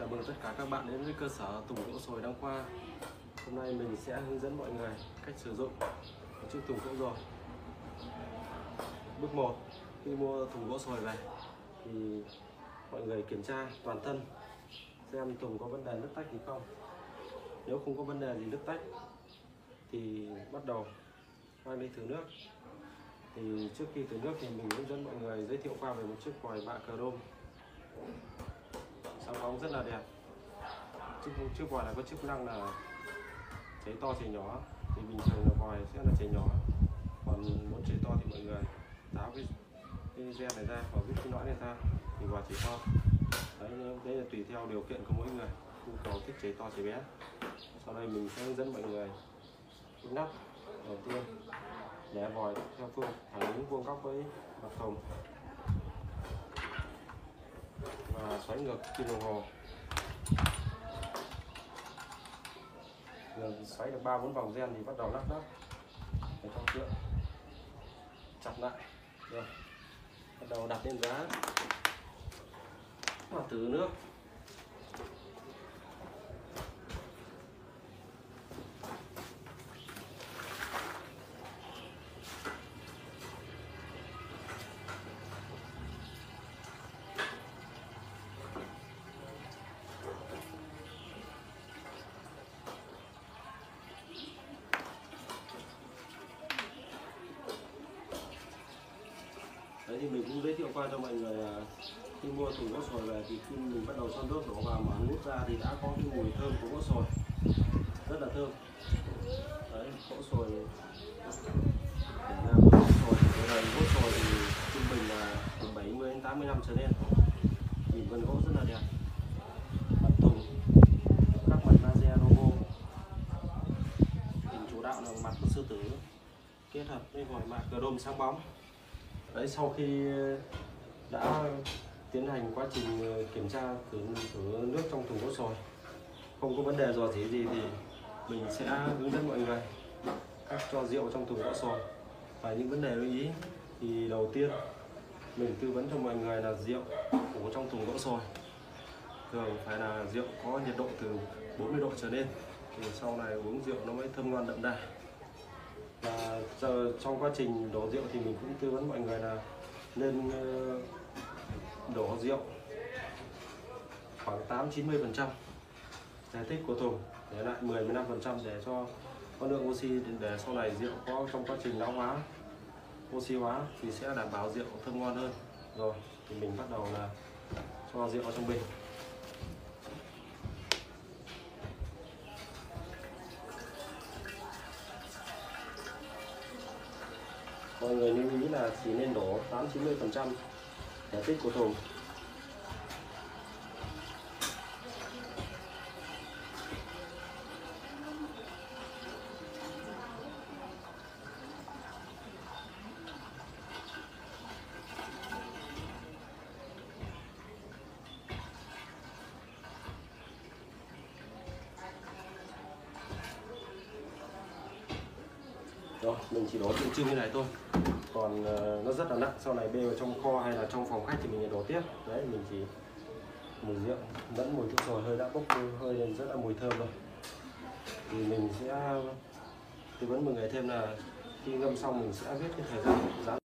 Chào mừng tất cả các bạn đến với cơ sở Tùng Gỗ Sồi Đăng Khoa. Hôm nay mình sẽ hướng dẫn mọi người cách sử dụng chiếc Tùng Gỗ Sồi Bước 1 Khi mua thùng gỗ sồi về thì mọi người kiểm tra toàn thân, xem thùng có vấn đề nước tách gì không. Nếu không có vấn đề gì nước tách, thì bắt đầu mang đi thử nước. Thì trước khi thử nước thì mình hướng dẫn mọi người giới thiệu qua về một chiếc vòi bạ cờ rôm sáng rất là đẹp. Chiếc chiếc vòi này có chức năng là cháy to cháy nhỏ. Thì bình thường là vòi sẽ là cháy nhỏ. Còn muốn cháy to thì mọi người tháo cái cái gen này ra và vứt cái lõi này ra, thì vòi cháy to. Đấy đấy là tùy theo điều kiện của mỗi người. Nhu cầu thích cháy to cháy bé. Sau đây mình sẽ hướng dẫn mọi người cái nắp đầu tiên. Để vòi theo phương, thẳng đứng vuông góc với mặt thùng và xoáy ngược kim đồng hồ Giờ xoáy được ba bốn vòng gen thì bắt đầu lắc lắc để thao tượng chặt lại rồi bắt đầu đặt lên giá và từ nước thì mình cũng giới thiệu qua cho mọi người là khi mua thùng gỗ sồi về thì khi mình bắt đầu cho nước đổ vào mà nút ra thì đã có cái mùi thơm của gỗ sồi. Rất là thơm. Đấy gỗ sồi để làm gỗ sồi cái này gỗ sồi thì trung bình là từ 70 đến 80 năm trở lên. Nhìn vân gỗ rất là đẹp. Mặt thùng các mặt laser logo. Hình chủ đạo là mặt của sư tử kết hợp với vòi mạc cờ đôm sáng bóng đấy sau khi ờ, đã tiến hành quá trình ờ, kiểm tra thử, thử nước trong thùng gỗ sồi không có vấn đề dò dỉ gì thì mình sẽ hướng dẫn mọi người cách cho rượu trong thùng gỗ sồi và những vấn đề lưu ý thì đầu tiên mình tư vấn cho mọi người là rượu ủ trong thùng gỗ sồi thường phải là rượu có nhiệt độ từ 40 độ trở lên thì sau này uống rượu nó mới thơm ngon đậm đà và giờ trong quá trình đổ rượu thì mình cũng tư vấn mọi người là nên ờ, đổ rượu khoảng 8 90 phần trăm thể tích của thùng để lại 10 15 phần trăm để cho có lượng oxy để sau này rượu có trong quá trình lão hóa, oxy hóa thì sẽ đảm bảo rượu thơm ngon hơn. Rồi, thì mình bắt đầu là cho rượu vào trong bình. Mọi người lưu ý là chỉ nên đổ 8 90 phần trăm tích của thùng. Rồi mình chỉ đổ tượng trưng như này thôi. Còn uh, nó rất là nặng sau này bê vào trong kho hay là trong phòng khách thì mình đổ tiếp. Đấy mình chỉ mùi rượu vẫn mùi thuốc rồi hơi đã bốc hơi lên rất là mùi thơm rồi thì mình sẽ tư vấn mọi người thêm là khi ngâm xong mình sẽ viết cái thời gian